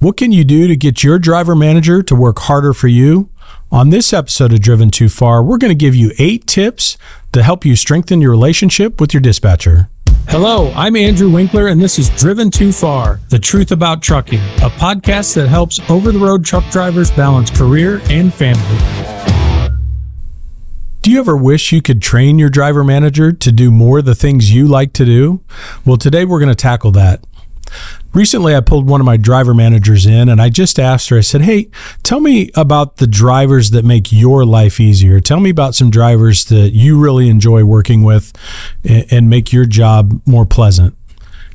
What can you do to get your driver manager to work harder for you? On this episode of Driven Too Far, we're going to give you eight tips to help you strengthen your relationship with your dispatcher. Hello, I'm Andrew Winkler, and this is Driven Too Far The Truth About Trucking, a podcast that helps over the road truck drivers balance career and family. Do you ever wish you could train your driver manager to do more of the things you like to do? Well, today we're going to tackle that. Recently, I pulled one of my driver managers in and I just asked her, I said, Hey, tell me about the drivers that make your life easier. Tell me about some drivers that you really enjoy working with and make your job more pleasant.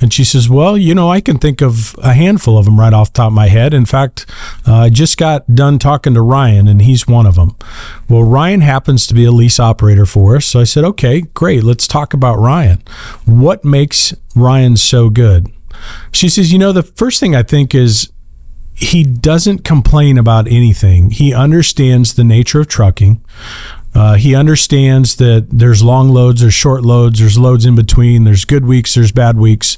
And she says, Well, you know, I can think of a handful of them right off the top of my head. In fact, uh, I just got done talking to Ryan, and he's one of them. Well, Ryan happens to be a lease operator for us. So I said, Okay, great. Let's talk about Ryan. What makes Ryan so good? She says, You know, the first thing I think is he doesn't complain about anything. He understands the nature of trucking. Uh, he understands that there's long loads, there's short loads, there's loads in between, there's good weeks, there's bad weeks,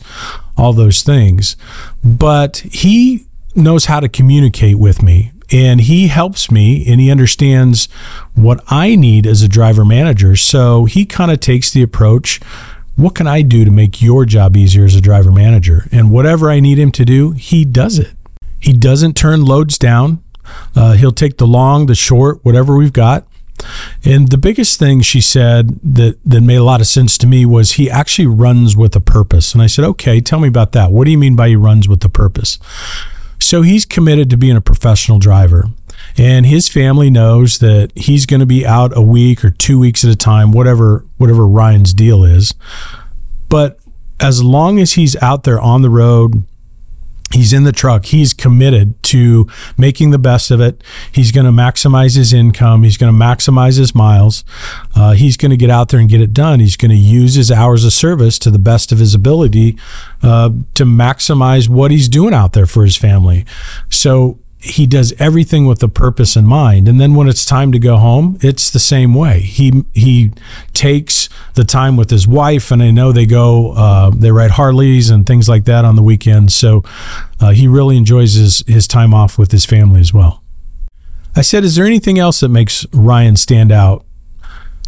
all those things. But he knows how to communicate with me and he helps me and he understands what I need as a driver manager. So he kind of takes the approach what can I do to make your job easier as a driver manager? And whatever I need him to do, he does it. He doesn't turn loads down. Uh, he'll take the long, the short, whatever we've got. And the biggest thing she said that, that made a lot of sense to me was he actually runs with a purpose. And I said, okay, tell me about that. What do you mean by he runs with a purpose? So he's committed to being a professional driver and his family knows that he's going to be out a week or two weeks at a time, whatever whatever Ryan's deal is. But as long as he's out there on the road, he's in the truck. He's committed to making the best of it. He's going to maximize his income. He's going to maximize his miles. Uh, he's going to get out there and get it done. He's going to use his hours of service to the best of his ability uh, to maximize what he's doing out there for his family. So he does everything with a purpose in mind. And then when it's time to go home it's the same way. He he takes the time with his wife and i know they go uh, they ride harleys and things like that on the weekends. So uh, he really enjoys his his time off with his family as well. I said is there anything else that makes ryan stand out?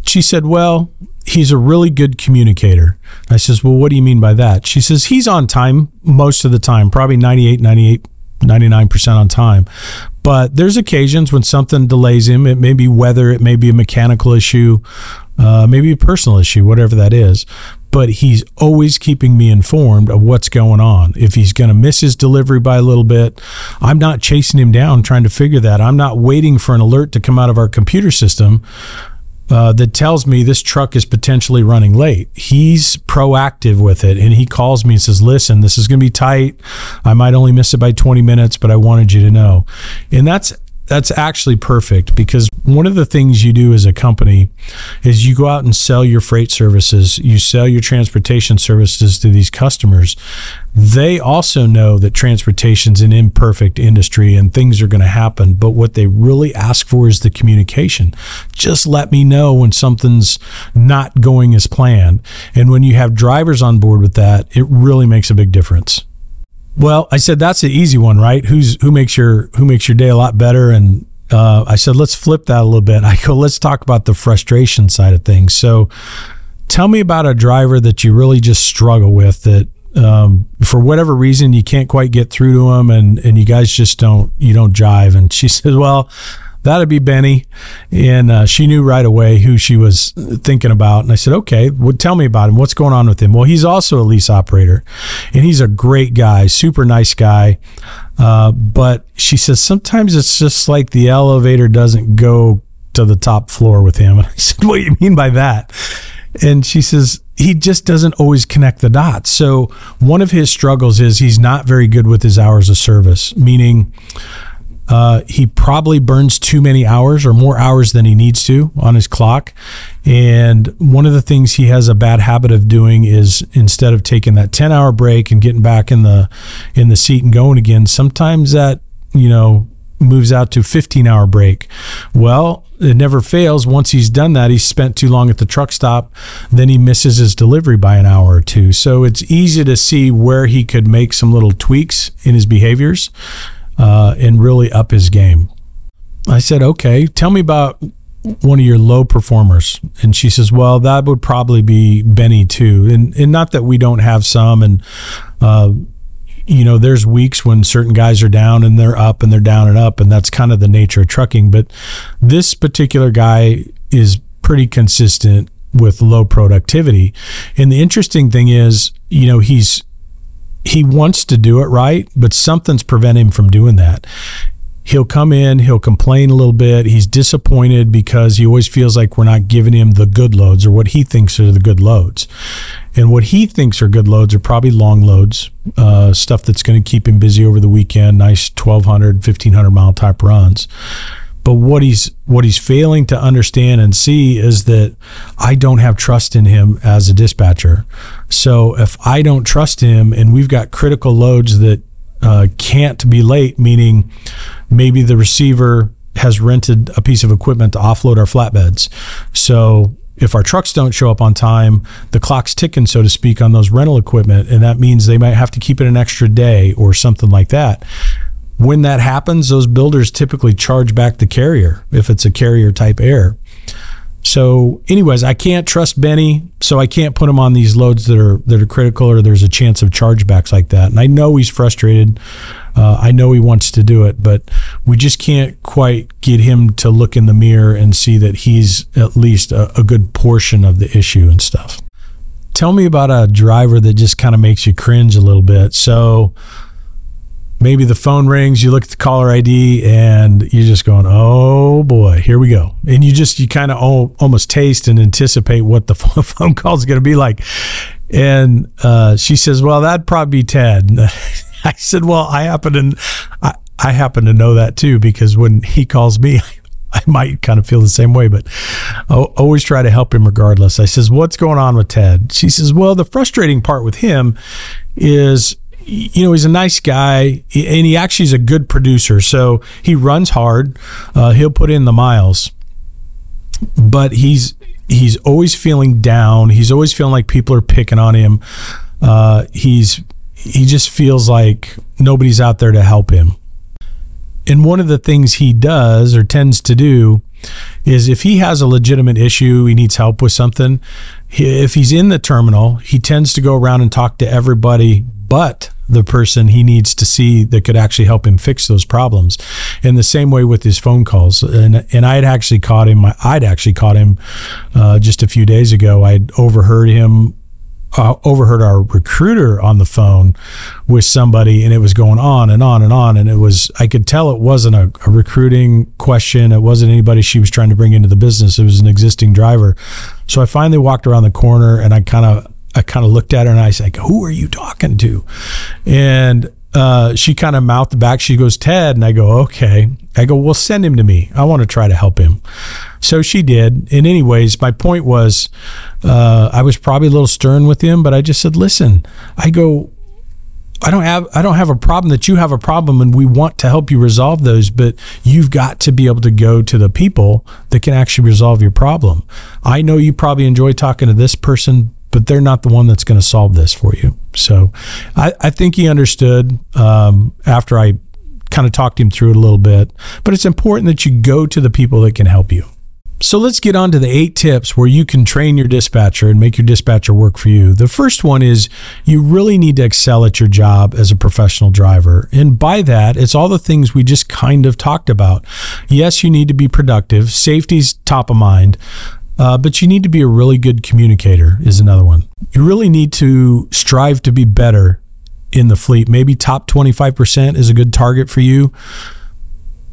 She said well he's a really good communicator. I says well what do you mean by that? She says he's on time most of the time probably 98 98 99% on time. But there's occasions when something delays him. It may be weather, it may be a mechanical issue, uh, maybe a personal issue, whatever that is. But he's always keeping me informed of what's going on. If he's going to miss his delivery by a little bit, I'm not chasing him down trying to figure that. I'm not waiting for an alert to come out of our computer system uh, that tells me this truck is potentially running late. He's proactive with it and he calls me and says, Listen, this is going to be tight. I might only miss it by 20 minutes, but I wanted you to know. And that's that's actually perfect because one of the things you do as a company is you go out and sell your freight services, you sell your transportation services to these customers. They also know that transportation's an imperfect industry and things are going to happen, but what they really ask for is the communication. Just let me know when something's not going as planned. And when you have drivers on board with that, it really makes a big difference. Well, I said that's the easy one, right? Who's who makes your who makes your day a lot better? And uh, I said let's flip that a little bit. I go let's talk about the frustration side of things. So, tell me about a driver that you really just struggle with that um, for whatever reason you can't quite get through to them, and and you guys just don't you don't jive. And she says, well that'd be Benny. And uh, she knew right away who she was thinking about. And I said, okay, well, tell me about him. What's going on with him? Well, he's also a lease operator and he's a great guy, super nice guy. Uh, but she says, sometimes it's just like the elevator doesn't go to the top floor with him. And I said, what do you mean by that? And she says, he just doesn't always connect the dots. So one of his struggles is he's not very good with his hours of service, meaning uh, he probably burns too many hours or more hours than he needs to on his clock. And one of the things he has a bad habit of doing is instead of taking that 10 hour break and getting back in the in the seat and going again, sometimes that, you know, moves out to 15 hour break. Well, it never fails. Once he's done that, he's spent too long at the truck stop. Then he misses his delivery by an hour or two. So it's easy to see where he could make some little tweaks in his behaviors uh, and really up his game. I said, okay, tell me about one of your low performers. And she says, well, that would probably be Benny too. And, and not that we don't have some. And, uh, you know, there's weeks when certain guys are down and they're up and they're down and up. And that's kind of the nature of trucking. But this particular guy is pretty consistent with low productivity. And the interesting thing is, you know, he's, he wants to do it right, but something's preventing him from doing that he'll come in, he'll complain a little bit. He's disappointed because he always feels like we're not giving him the good loads or what he thinks are the good loads. And what he thinks are good loads are probably long loads, uh, stuff that's going to keep him busy over the weekend, nice 1200, 1500 mile type runs. But what he's what he's failing to understand and see is that I don't have trust in him as a dispatcher. So if I don't trust him and we've got critical loads that uh, can't be late, meaning maybe the receiver has rented a piece of equipment to offload our flatbeds. So if our trucks don't show up on time, the clock's ticking, so to speak, on those rental equipment, and that means they might have to keep it an extra day or something like that. When that happens, those builders typically charge back the carrier if it's a carrier type error. So, anyways, I can't trust Benny, so I can't put him on these loads that are that are critical, or there's a chance of chargebacks like that. And I know he's frustrated. Uh, I know he wants to do it, but we just can't quite get him to look in the mirror and see that he's at least a, a good portion of the issue and stuff. Tell me about a driver that just kind of makes you cringe a little bit. So, maybe the phone rings, you look at the caller ID, and you're just going, "Oh boy, here we go!" And you just you kind of almost taste and anticipate what the phone call is going to be like. And uh, she says, "Well, that'd probably be Ted." I said, "Well, I happen to I, I happen to know that too because when he calls me." I might kind of feel the same way, but I always try to help him regardless. I says, "What's going on with Ted?" She says, "Well, the frustrating part with him is you know, he's a nice guy and he actually is a good producer. So he runs hard. Uh, he'll put in the miles, but he's, he's always feeling down. He's always feeling like people are picking on him. Uh, he's, he just feels like nobody's out there to help him. And one of the things he does or tends to do is if he has a legitimate issue, he needs help with something. If he's in the terminal, he tends to go around and talk to everybody but the person he needs to see that could actually help him fix those problems. In the same way with his phone calls, and and I had actually caught him. I'd actually caught him uh, just a few days ago. I'd overheard him. Uh, overheard our recruiter on the phone with somebody and it was going on and on and on and it was i could tell it wasn't a, a recruiting question it wasn't anybody she was trying to bring into the business it was an existing driver so i finally walked around the corner and i kind of I kind of looked at her and I said, "Who are you talking to?" And uh, she kind of mouthed back. She goes, "Ted," and I go, "Okay." I go, "Well, send him to me. I want to try to help him." So she did. And anyways, my point was, uh, I was probably a little stern with him, but I just said, "Listen," I go. I don't have I don't have a problem that you have a problem and we want to help you resolve those, but you've got to be able to go to the people that can actually resolve your problem. I know you probably enjoy talking to this person, but they're not the one that's going to solve this for you. So I, I think he understood um, after I kind of talked him through it a little bit. But it's important that you go to the people that can help you. So let's get on to the eight tips where you can train your dispatcher and make your dispatcher work for you. The first one is you really need to excel at your job as a professional driver. And by that, it's all the things we just kind of talked about. Yes, you need to be productive. Safety's top of mind. Uh, but you need to be a really good communicator, is another one. You really need to strive to be better in the fleet. Maybe top 25% is a good target for you.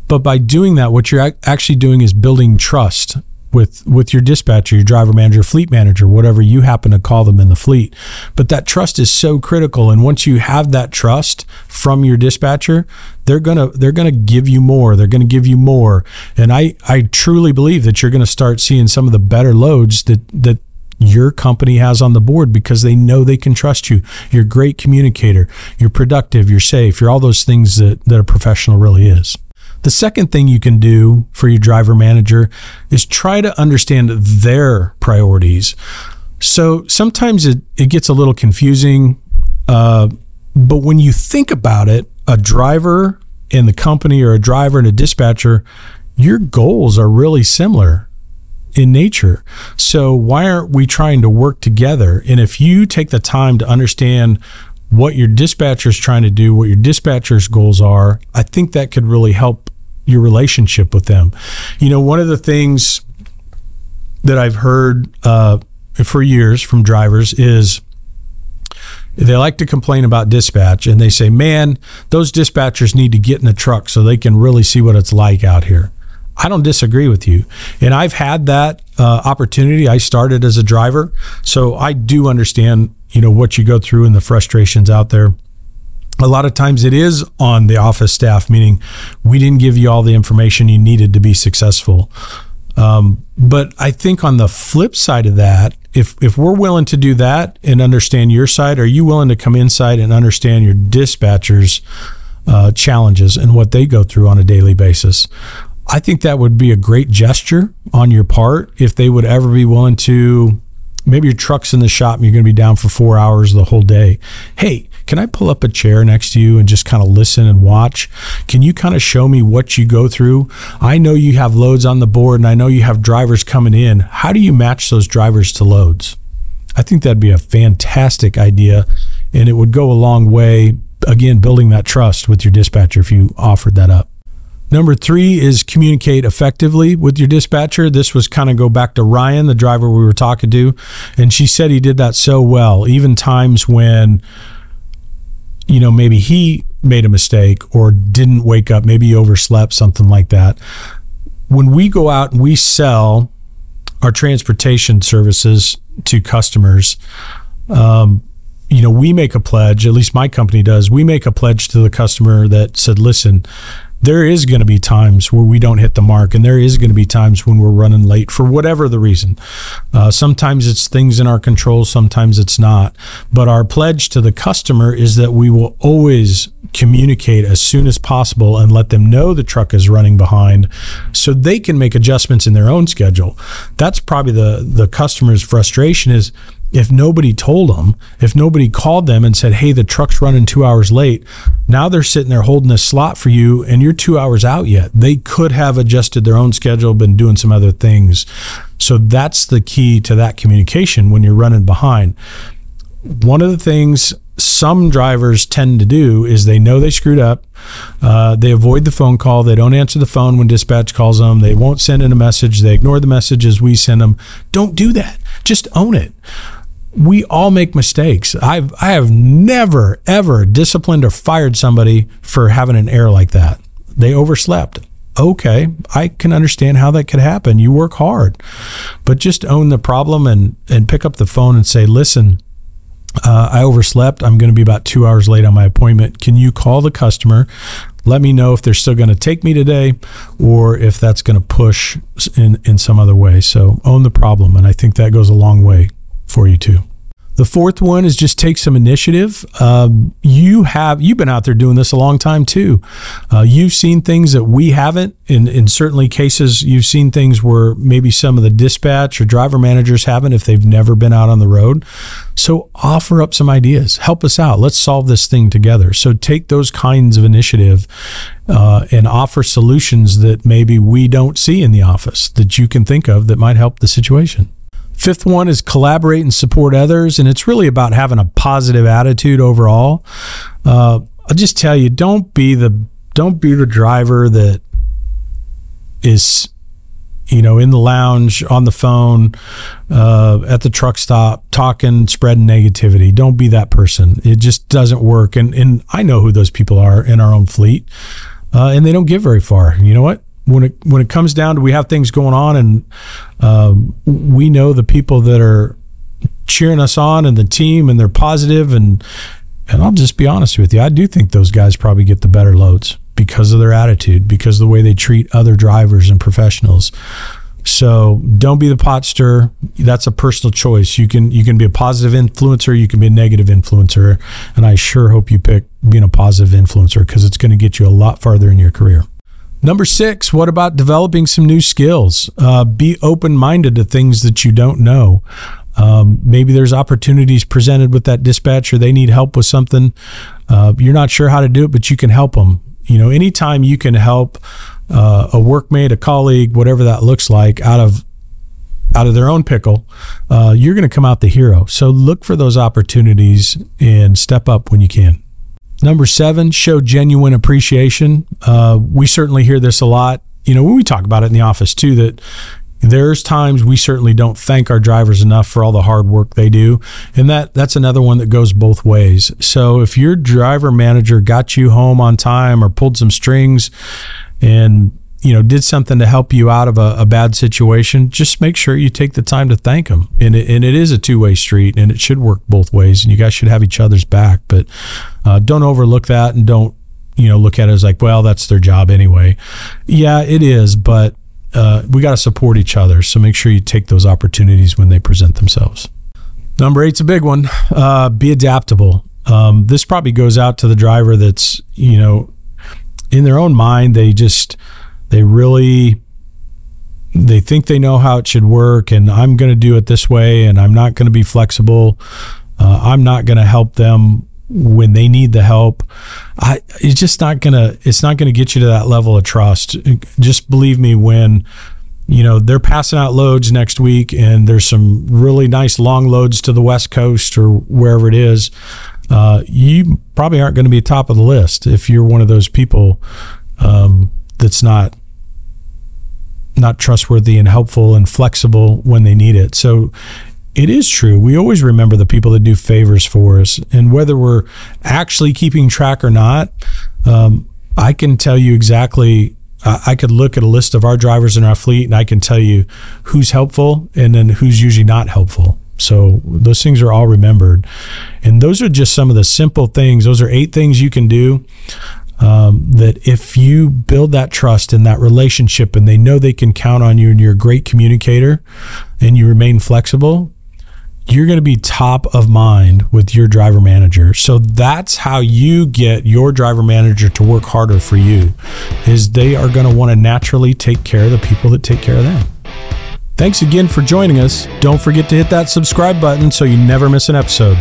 But by doing that, what you're actually doing is building trust with with your dispatcher, your driver manager, fleet manager, whatever you happen to call them in the fleet. But that trust is so critical and once you have that trust from your dispatcher, they're going to they're going to give you more. They're going to give you more. And I I truly believe that you're going to start seeing some of the better loads that that your company has on the board because they know they can trust you. You're a great communicator. You're productive. You're safe. You're all those things that, that a professional really is. The second thing you can do for your driver manager is try to understand their priorities. So sometimes it, it gets a little confusing, uh, but when you think about it, a driver and the company or a driver and a dispatcher, your goals are really similar in nature. So why aren't we trying to work together? And if you take the time to understand what your dispatcher is trying to do, what your dispatcher's goals are, I think that could really help your relationship with them. You know, one of the things that I've heard uh, for years from drivers is they like to complain about dispatch and they say, man, those dispatchers need to get in the truck so they can really see what it's like out here. I don't disagree with you. And I've had that uh, opportunity. I started as a driver, so I do understand, you know, what you go through and the frustrations out there. A lot of times it is on the office staff, meaning we didn't give you all the information you needed to be successful. Um, but I think on the flip side of that, if if we're willing to do that and understand your side, are you willing to come inside and understand your dispatchers' uh, challenges and what they go through on a daily basis? I think that would be a great gesture on your part if they would ever be willing to. Maybe your truck's in the shop and you're going to be down for four hours the whole day. Hey, can I pull up a chair next to you and just kind of listen and watch? Can you kind of show me what you go through? I know you have loads on the board and I know you have drivers coming in. How do you match those drivers to loads? I think that'd be a fantastic idea and it would go a long way, again, building that trust with your dispatcher if you offered that up. Number three is communicate effectively with your dispatcher. This was kind of go back to Ryan, the driver we were talking to, and she said he did that so well, even times when you know, maybe he made a mistake or didn't wake up, maybe he overslept, something like that. When we go out and we sell our transportation services to customers, um, you know, we make a pledge, at least my company does, we make a pledge to the customer that said, listen, there is going to be times where we don't hit the mark, and there is going to be times when we're running late for whatever the reason. Uh, sometimes it's things in our control, sometimes it's not. But our pledge to the customer is that we will always communicate as soon as possible and let them know the truck is running behind so they can make adjustments in their own schedule. That's probably the the customer's frustration is if nobody told them, if nobody called them and said, "Hey, the truck's running 2 hours late." Now they're sitting there holding a slot for you and you're 2 hours out yet. They could have adjusted their own schedule, been doing some other things. So that's the key to that communication when you're running behind. One of the things some drivers tend to do is they know they screwed up. Uh, they avoid the phone call. They don't answer the phone when dispatch calls them. They won't send in a message. They ignore the messages we send them. Don't do that. Just own it we all make mistakes. I've I have never ever disciplined or fired somebody for having an error like that. They overslept. Okay, I can understand how that could happen. You work hard, but just own the problem and and pick up the phone and say, "Listen, uh, I overslept. I'm going to be about two hours late on my appointment. Can you call the customer? Let me know if they're still going to take me today, or if that's going to push in in some other way." So own the problem, and I think that goes a long way for you too. The fourth one is just take some initiative. Um, you have you've been out there doing this a long time too. Uh, you've seen things that we haven't. In in certainly cases, you've seen things where maybe some of the dispatch or driver managers haven't if they've never been out on the road. So offer up some ideas. Help us out. Let's solve this thing together. So take those kinds of initiative uh, and offer solutions that maybe we don't see in the office that you can think of that might help the situation. Fifth one is collaborate and support others, and it's really about having a positive attitude overall. Uh, I'll just tell you, don't be the don't be the driver that is you know, in the lounge, on the phone, uh, at the truck stop, talking, spreading negativity. Don't be that person. It just doesn't work. And and I know who those people are in our own fleet, uh, and they don't get very far. You know what? When it when it comes down to we have things going on and um, we know the people that are cheering us on and the team and they're positive and and I'll just be honest with you I do think those guys probably get the better loads because of their attitude because of the way they treat other drivers and professionals. So don't be the pot stir that's a personal choice. You can you can be a positive influencer you can be a negative influencer and I sure hope you pick being a positive influencer because it's going to get you a lot farther in your career Number six, what about developing some new skills? Uh, be open minded to things that you don't know. Um, maybe there's opportunities presented with that dispatcher. They need help with something. Uh, you're not sure how to do it, but you can help them. You know, anytime you can help uh, a workmate, a colleague, whatever that looks like, out of out of their own pickle, uh, you're going to come out the hero. So look for those opportunities and step up when you can. Number seven, show genuine appreciation. Uh, we certainly hear this a lot. You know, when we talk about it in the office too, that there's times we certainly don't thank our drivers enough for all the hard work they do and that that's another one that goes both ways so if your driver manager got you home on time or pulled some strings and you know did something to help you out of a, a bad situation just make sure you take the time to thank them and it, and it is a two-way street and it should work both ways and you guys should have each other's back but uh, don't overlook that and don't you know look at it as like well that's their job anyway yeah it is but uh, we got to support each other. So make sure you take those opportunities when they present themselves. Number eight's a big one. Uh, be adaptable. Um, this probably goes out to the driver that's you know in their own mind they just they really they think they know how it should work and i'm going to do it this way and i'm not going to be flexible uh, i'm not going to help them when they need the help. I it's just not gonna it's not gonna get you to that level of trust. Just believe me when you know they're passing out loads next week and there's some really nice long loads to the west coast or wherever it is uh, you probably aren't going to be top of the list if you're one of those people um, that's not not trustworthy and helpful and flexible when they need it so it is true. We always remember the people that do favors for us. And whether we're actually keeping track or not, um, I can tell you exactly. I could look at a list of our drivers in our fleet and I can tell you who's helpful and then who's usually not helpful. So those things are all remembered. And those are just some of the simple things. Those are eight things you can do um, that if you build that trust and that relationship and they know they can count on you and you're a great communicator and you remain flexible, you're going to be top of mind with your driver manager. So that's how you get your driver manager to work harder for you is they are going to want to naturally take care of the people that take care of them. Thanks again for joining us. Don't forget to hit that subscribe button so you never miss an episode.